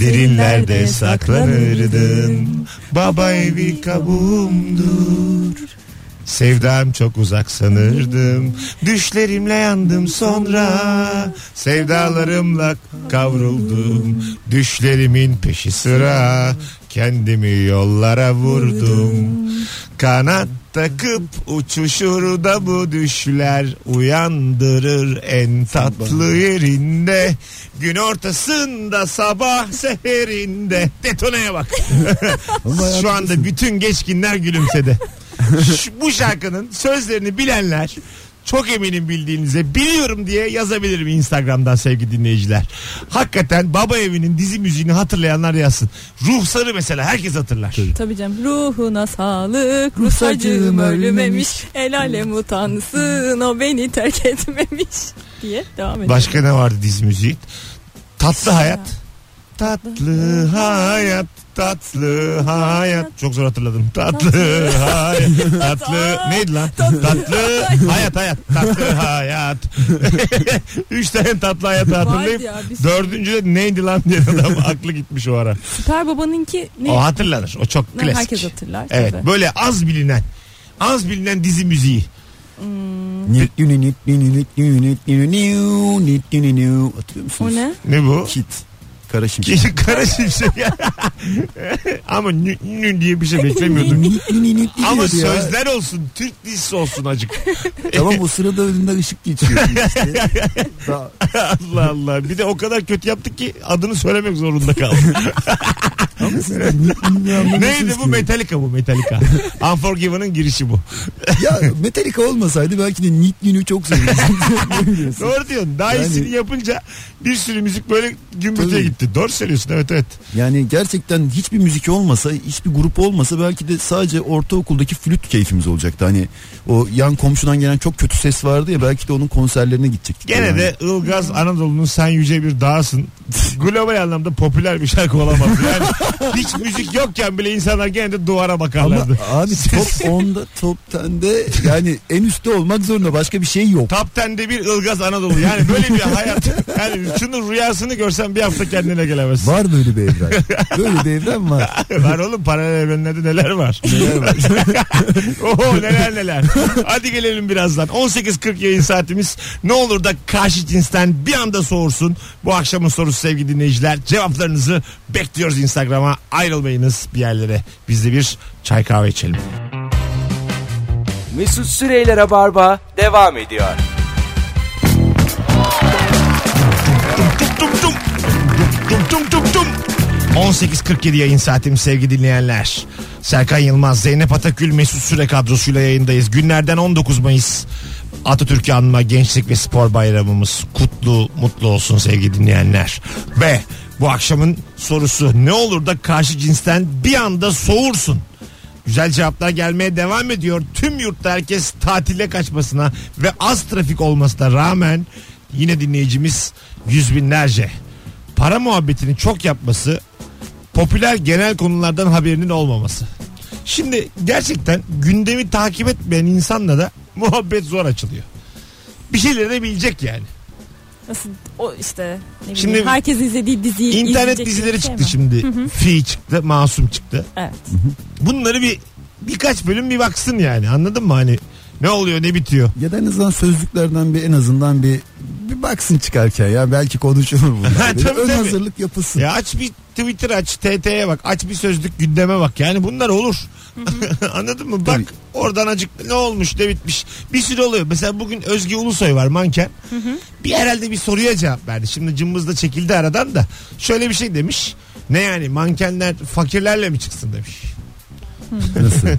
Derinlerde saklanırdın Baba evi kabuğumdur Sevdam çok uzak sanırdım. Düşlerimle yandım sonra. Sevdalarımla kavruldum. Düşlerimin peşi sıra. Kendimi yollara vurdum. Kanat takıp uçuşur da bu düşler Uyandırır en tatlı yerinde. Gün ortasında sabah seherinde Detoneye bak. Şu anda bütün geçkinler gülümsedi Şu- Bu şarkının sözlerini bilenler çok eminim bildiğinize biliyorum diye yazabilirim Instagram'dan sevgili dinleyiciler. Hakikaten Baba Evi'nin dizi müziğini hatırlayanlar yazsın. Ruhsarı mesela herkes hatırlar. Tabii canım. Ruhuna sağlık. Ruhsacığım ölmemiş. El alem utansın. O beni terk etmemiş. Diye devam ediyor. Başka ne vardı dizi müziği? Tatlı Hayat. Tatlı hayat, tatlı hayat. Çok zor hatırladım. Tatlı hayat, tatlı neydi lan? Tatlı hayat, hayat, tatlı hayat. Üç tane tatlı hayat hatırlayıp ya, bir sürü. dördüncü de neydi lan diye adam aklı gitmiş o ara. Süper Baba'nınki ne? O hatırlanır. O çok Ne, klasik. Herkes hatırlar. Evet tabii. böyle az bilinen az bilinen dizi müziği. Hatırlıyor musunuz? O ne? Ne bu? Kit. Kara şimşek. Kara şimşek. Ama nü, nü diye bir şey beklemiyordum. Ama sözler olsun. Türk dizisi olsun acık. Tamam o sırada önünde ışık geçiyor. işte. Daha- Allah Allah. Bir de o kadar kötü yaptık ki adını söylemek zorunda kaldım. Neydi bu. Metallica bu Metallica. Unforgiven'ın girişi bu. Ya Metallica olmasaydı belki de Nick Nün'ü çok biliyorsun? Doğru diyorsun. Daha Yani- iyisini yapınca bir sürü müzik böyle gümbürtüye gitti. Gitti. Doğru söylüyorsun evet evet. Yani gerçekten hiçbir müzik olmasa, hiçbir grup olmasa belki de sadece ortaokuldaki flüt keyfimiz olacaktı. Hani o yan komşudan gelen çok kötü ses vardı ya belki de onun konserlerine gidecektik. Gene yani. de Ilgaz Anadolu'nun sen yüce bir dağsın. Global anlamda popüler bir şarkı olamaz. Yani hiç müzik yokken bile insanlar gene de duvara Ama bakarlardı. abi top 10'da top 10'de yani en üstte olmak zorunda başka bir şey yok. Top 10'de bir Ilgaz Anadolu. Yani böyle bir hayat. Yani şunun rüyasını görsen bir hafta kendine gelemezsin. Var böyle bir evren. Böyle bir evren var. var oğlum paralel evrenlerde neler var. Neler var? Oho neler neler. Hadi gelelim birazdan. 18.40 yayın saatimiz. Ne olur da karşı cinsten bir anda soğursun. Bu akşamın sorusu sevgili dinleyiciler. Cevaplarınızı bekliyoruz Instagram'a. Ayrılmayınız bir yerlere. Biz de bir çay kahve içelim. Mesut Süreyler'e barba devam ediyor. Tum tum. Tum tum tum tum. 18.47 yayın saatim sevgili dinleyenler. Serkan Yılmaz, Zeynep Atakül, Mesut Süre kadrosuyla yayındayız. Günlerden 19 Mayıs Atatürk'ü anma Gençlik ve Spor Bayramımız kutlu mutlu olsun sevgili dinleyenler. Ve bu akşamın sorusu ne olur da karşı cinsten bir anda soğursun. Güzel cevaplar gelmeye devam ediyor. Tüm yurtta herkes tatile kaçmasına ve az trafik olmasına rağmen yine dinleyicimiz yüz binlerce. Para muhabbetini çok yapması, popüler genel konulardan haberinin olmaması. Şimdi gerçekten gündemi takip etmeyen insanla da muhabbet zor açılıyor. Bir şeyleri de bilecek yani. Nasıl o işte ne Şimdi bileyim, herkes izlediği diziyi İnternet dizileri şey çıktı mi? şimdi. Fi çıktı, Masum çıktı. Evet. Bunları bir birkaç bölüm bir baksın yani. Anladın mı hani ne oluyor, ne bitiyor? Ya da en azından sözlüklerden bir en azından bir baksın çıkarken ya belki konuşulur bunlar. Tabii, ön hazırlık yapılsın. Ya aç bir Twitter aç, TT'ye bak, aç bir sözlük gündeme bak. Yani bunlar olur. Anladın mı? Bak Tabii. oradan acık ne olmuş ne bitmiş. Bir sürü oluyor. Mesela bugün Özge Ulusoy var manken. Bir herhalde bir soruya cevap verdi. Şimdi cımbız da çekildi aradan da. Şöyle bir şey demiş. Ne yani mankenler fakirlerle mi çıksın demiş. Nasıl?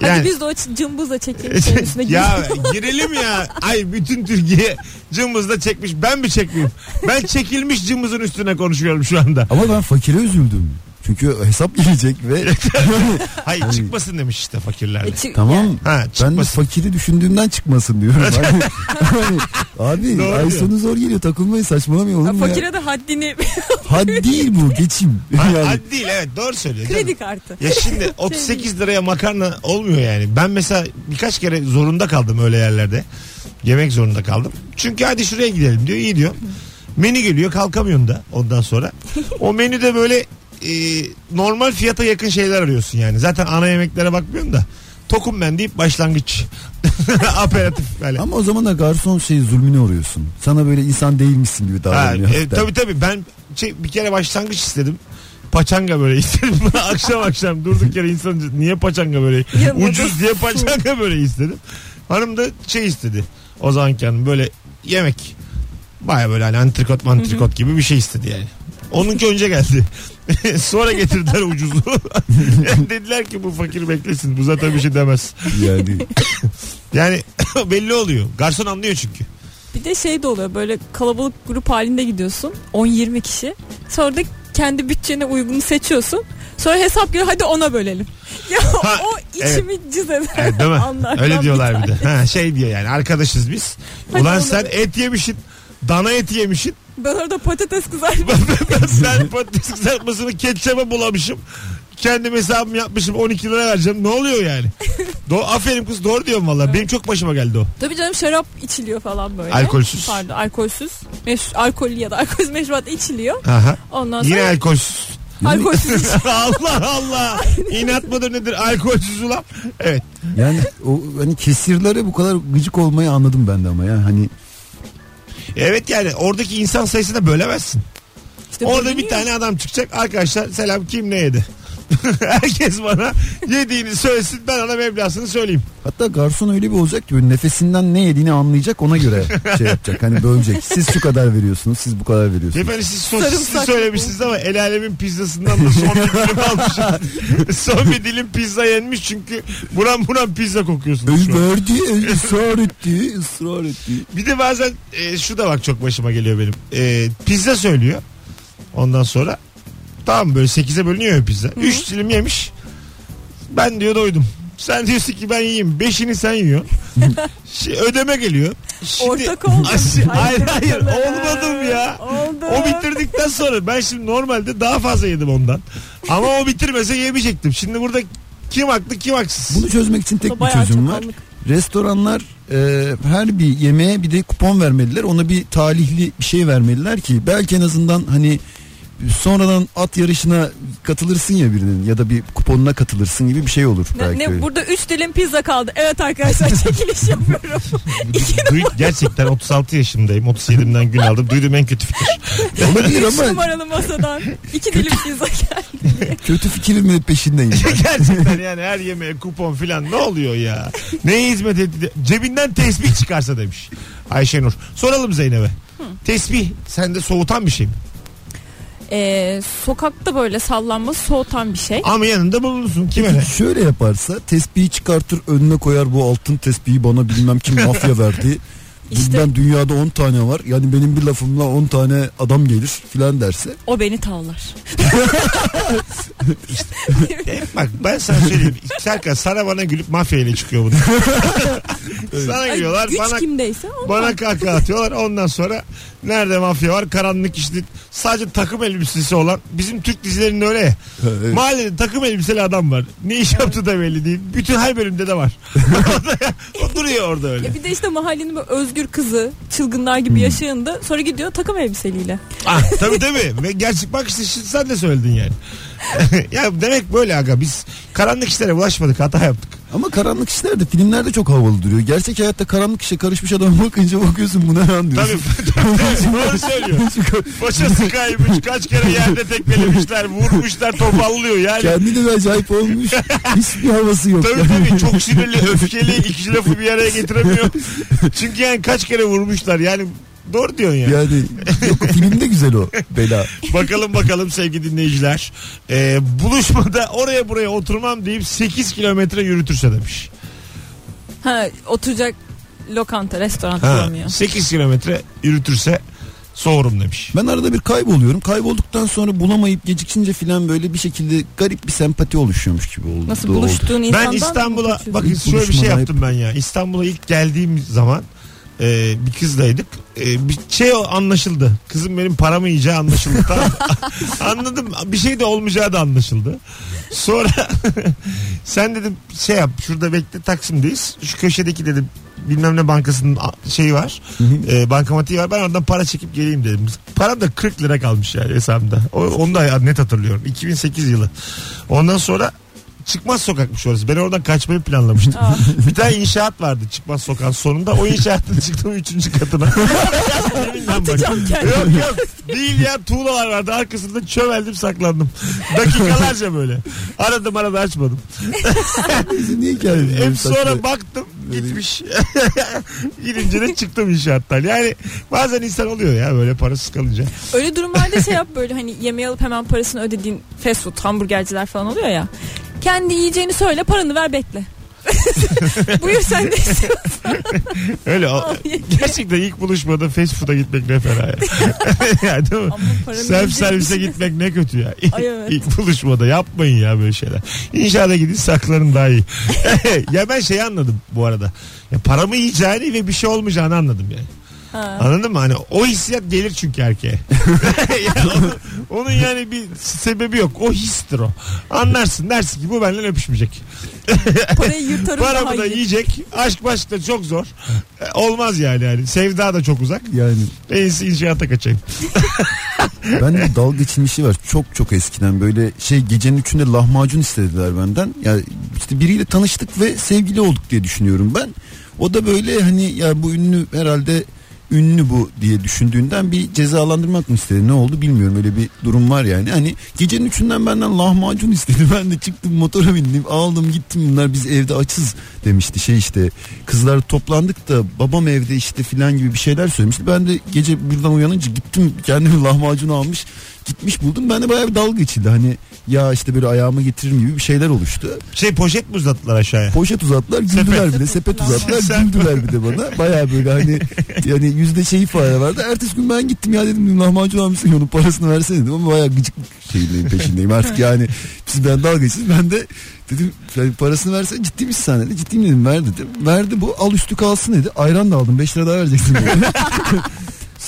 Hadi biz de o cımbızla çekelim üstüne ya girelim. girelim ya. Ay bütün Türkiye cımbızla çekmiş. Ben mi çekmeyeyim? Ben çekilmiş cımbızın üstüne konuşuyorum şu anda. Ama ben fakire üzüldüm. Çünkü hesap gelecek ve Hayır çıkmasın demiş işte fakirlerle. E, çı- tamam Ha ben de çıkmasın. fakiri düşündüğümden çıkmasın diyorum. Hani- hani, abi Doğru ay diyor. sonu zor geliyor takılmayın saçmalamayın olur Ya mu ya? fakire de haddini Had değil bu geçim. Ha, Yani. hadi değil evet doğru söylüyor. canım. kredi kartı. Ya şimdi 38 liraya makarna olmuyor yani. Ben mesela birkaç kere zorunda kaldım öyle yerlerde. Yemek zorunda kaldım. Çünkü hadi şuraya gidelim diyor. iyi diyor. Menü geliyor kalkamıyorsun da ondan sonra. O menüde böyle e, normal fiyata yakın şeyler arıyorsun yani. Zaten ana yemeklere bakmıyorsun da. Tokum ben deyip başlangıç. Aperatif böyle. Ama o zaman da garson şey zulmüne uğruyorsun. Sana böyle insan değilmişsin gibi Ha, davranıyor. e, hafiften. tabii tabii ben şey, bir kere başlangıç istedim. Paçanga böyle istedim. akşam akşam durduk yere insan niye paçanga böyle Yanında ucuz diye paçanga böyle istedim. Hanım da şey istedi. O zamanki hanım böyle yemek. Baya böyle hani antrikot mantrikot gibi bir şey istedi yani. Onunki önce geldi. Sonra getirdiler ucuzu. Dediler ki bu fakir beklesin. Bu zaten bir şey demez. Yani Yani belli oluyor. Garson anlıyor çünkü. Bir de şey de oluyor böyle kalabalık grup halinde gidiyorsun 10-20 kişi. Sonra da kendi bütçene uygunu seçiyorsun. Sonra hesap geliyor hadi ona bölelim. Ya Ha, o içimi cız eder. Evet, değil mi? anlardan Öyle diyorlar bir de. tane. Ha, şey diyor yani arkadaşız biz. Hadi Ulan onu- sen et yemişsin. Dana eti yemişsin. Ben orada patates kızartma. ben patates kızartmasını ketçaba bulamışım. Kendim hesabımı yapmışım 12 lira vereceğim. Ne oluyor yani? Do Aferin kız doğru diyorum valla. Benim çok başıma geldi o. Tabii canım şarap içiliyor falan böyle. Alkolsüz. Pardon alkolsüz. Meş alkollü ya da alkolsüz meşrubat içiliyor. Aha. Ondan Yine sonra alkolsüz. alkolsüz iç- Allah Allah. İnat mıdır nedir alkolsüz ulan? Evet. yani o hani kesirlere bu kadar gıcık olmayı anladım ben de ama ya hani Evet yani oradaki insan sayısını bölemezsin. İşte Orada bir tane adam çıkacak. Arkadaşlar selam kim ne yedi? Herkes bana yediğini söylesin ben ona meblasını söyleyeyim. hatta garson öyle bir olacak ki böyle nefesinden ne yediğini anlayacak ona göre şey yapacak. Hani bölecek. Siz şu kadar veriyorsunuz siz bu kadar veriyorsunuz. Beyefendi siz sosisli Sarımsak söylemişsiniz ama el alemin pizzasından da son bir dilim almışım. son bir dilim pizza yenmiş çünkü buram buram pizza kokuyorsunuz şu an. verdi ısrar etti ısrar etti. Bir de bazen e, şu da bak çok başıma geliyor benim. E, pizza söylüyor. Ondan sonra tamam böyle 8'e bölünüyor ya pizza. 3 dilim yemiş. Ben diyor doydum. Sen diyorsun ki ben yiyeyim. Beşini sen yiyorsun. Şey, ödeme geliyor. Şimdi, Ortak oldum. Hayır hayır, bakalım. olmadım ya. Oldu. O bitirdikten sonra ben şimdi normalde daha fazla yedim ondan. Ama o bitirmese yemeyecektim. Şimdi burada kim haklı kim haksız? Bunu çözmek için tek bir Bayağı çözüm var. çakallık. Restoranlar e, her bir yemeğe bir de kupon vermeliler. Ona bir talihli bir şey vermeliler ki belki en azından hani sonradan at yarışına katılırsın ya birinin ya da bir kuponuna katılırsın gibi bir şey olur Ne, belki. ne, öyle. burada 3 dilim pizza kaldı. Evet arkadaşlar çekiliş yapıyorum. Duy- gerçekten 36 yaşındayım. 37'imden gün aldım. Duyduğum en kötü fikir. Olabilir 3 ama numaralı masadan 2 dilim pizza geldi. kötü fikrimin peşindeyim. gerçekten yani her yemeğe kupon filan ne oluyor ya? Neye hizmet etti? Cebinden tesbih çıkarsa demiş Ayşenur. Soralım Zeynep'e. Tesbih sende soğutan bir şey mi? Ee, sokakta böyle sallanması soğutan bir şey. Ama yanında bulunursun. Kime ne? Şöyle yaparsa tespihi çıkartır önüne koyar bu altın tespihi bana bilmem kim mafya verdi. İşte- Ben dünyada 10 tane var. Yani benim bir lafımla 10 tane adam gelir filan derse. O beni tavlar. E, Bak ben sana söyleyeyim. Serkan sana bana gülüp mafya ile çıkıyor bunu. sana Ay, gülüyorlar. güç Bana kimdeyse ondan. Bana kahkaha atıyorlar. Ondan sonra nerede mafya var? Karanlık işte sadece takım elbisesi olan bizim Türk dizilerinde öyle ya. evet. Mahallede takım elbiseli adam var. Ne iş yaptığı da belli değil. Bütün her bölümde de var. o duruyor orada öyle. Ya bir de işte mahallenin böyle özgür kızı çılgınlar Hmm. gibi yaşayanında sonra gidiyor takım elbiseliyle. Ah, tabii tabii. Ve gerçek bak işte sen de söyledin yani. ya demek böyle aga biz karanlık işlere bulaşmadık hata yaptık. Ama karanlık işler de filmlerde çok havalı duruyor. Gerçek hayatta karanlık işe karışmış adama bakınca bakıyorsun buna lan Tabii, diyorsun. tabii doğru söylüyor. Başası kaymış kaç kere yerde tekmelemişler vurmuşlar topallıyor yani. Kendi de acayip olmuş. Hiçbir havası yok. Tabii yani. tabii çok sinirli öfkeli iki lafı bir araya getiremiyor. Çünkü yani kaç kere vurmuşlar yani doğru diyorsun ya. Yani yok filmde güzel o bela. Bakalım bakalım sevgili dinleyiciler. Ee, buluşmada oraya buraya oturmam deyip 8 kilometre yürütürse demiş. Ha oturacak lokanta, restoran Ha, bulamıyor. 8 kilometre yürütürse soğurum demiş. Ben arada bir kayboluyorum. Kaybolduktan sonra bulamayıp gecikince filan böyle bir şekilde garip bir sempati oluşuyormuş gibi oldu. Nasıl oldu. buluştuğun insandan Ben mı İstanbul'a kaçıyorsun? bakın şöyle bir şey buluşmada yaptım ben ya. İstanbul'a ilk geldiğim zaman e, bir kızdaydık. E, bir şey anlaşıldı. Kızım benim paramı yiyeceği anlaşıldı. tamam. Anladım. Bir şey de olmayacağı da anlaşıldı. Sonra sen dedim şey yap şurada bekle Taksim'deyiz. Şu köşedeki dedim bilmem ne bankasının şeyi var. E, bankamatiği var. Ben oradan para çekip geleyim dedim. Param da 40 lira kalmış yani hesabımda. O, onu da net hatırlıyorum. 2008 yılı. Ondan sonra çıkmaz sokakmış orası. Ben oradan kaçmayı planlamıştım. Bir tane inşaat vardı çıkmaz sokağın sonunda. O inşaatın çıktım üçüncü katına. Atacağım kendimi. Yok yok. Değil ya tuğlalar vardı arkasında çömeldim saklandım. Dakikalarca böyle. Aradım arada açmadım. Niye Hep sonra baktım gitmiş. Gidince de çıktım inşaattan. Yani bazen insan oluyor ya böyle parasız kalınca. Öyle durumlarda şey yap böyle hani yemeği alıp hemen parasını ödediğin fast food hamburgerciler falan oluyor ya. Kendi yiyeceğini söyle paranı ver bekle. Buyur sen de istiyorsan. Öyle o, gerçekten ilk buluşmada fast food'a gitmek ne fena ya. yani değil mi? Self servise gitmek ne kötü ya. Ay evet. İlk buluşmada yapmayın ya böyle şeyler. İnşaata gidin sakların daha iyi. ya ben şey anladım bu arada. Ya paramı yiyeceğini ve bir şey olmayacağını anladım yani. Anladın mı? Hani o hissiyat gelir çünkü erkeğe. Ya onun, onun yani bir sebebi yok. O histir o. Anlarsın dersin ki bu benden öpüşmeyecek. Parayı yırtarım daha Paramı da iyi. yiyecek. Aşk başk da çok zor. E, Olmaz yani. yani. Sevda da çok uzak. Yani En iyisi inşaata kaçayım. ben de dalga geçilmişi var. Çok çok eskiden böyle şey gecenin üçünde lahmacun istediler benden. Ya işte biriyle tanıştık ve sevgili olduk diye düşünüyorum ben. O da böyle hani ya bu ünlü herhalde ünlü bu diye düşündüğünden bir cezalandırmak mı istedi? Ne oldu bilmiyorum. Öyle bir durum var yani. Hani gecenin üçünden benden lahmacun istedi. Ben de çıktım motora bindim. Aldım gittim. Bunlar biz evde açız demişti. Şey işte kızlar toplandık da babam evde işte filan gibi bir şeyler söylemişti. Ben de gece birden uyanınca gittim. Kendimi lahmacun almış gitmiş buldum. Ben de bayağı bir dalga içildi. Hani ya işte böyle ayağıma getiririm gibi bir şeyler oluştu. Şey poşet mi uzattılar aşağıya? Poşet uzattılar güldüler bir de sepet uzattılar Sen- güldüler bir de bana. Bayağı böyle hani yani yüzde şey ifade vardı. Ertesi gün ben gittim ya dedim lahmacun almışsın onun parasını versene dedim ama bayağı gıcık şeyindeyim peşindeyim artık yani. Siz ben dalga geçsiniz ben de dedim yani parasını versene ciddi misin sen dedi. Ciddiyim dedim ver dedim. Verdi bu al üstü kalsın dedi. Ayran da aldım 5 lira daha vereceksin dedi.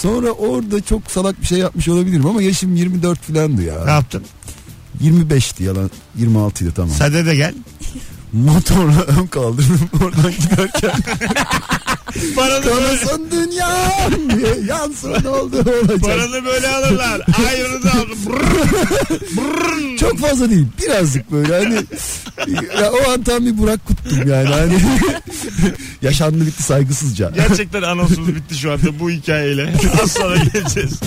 Sonra orada çok salak bir şey yapmış olabilirim ama yaşım 24 filandı Ne ya. yaptın? 25'ti yalan 26 idi tamam. Sade de gel. Motorla ön kaldırdım oradan giderken. Paranı böyle, dünyam diye yansın ne oldu olacak. paranı böyle alırlar. Ayranı da aldım. Çok fazla değil birazcık böyle hani ya o an tam bir Burak Kut'tum yani hani yaşandı bitti saygısızca. Gerçekten anonsumuz bitti şu anda bu hikayeyle. Az sonra geleceğiz.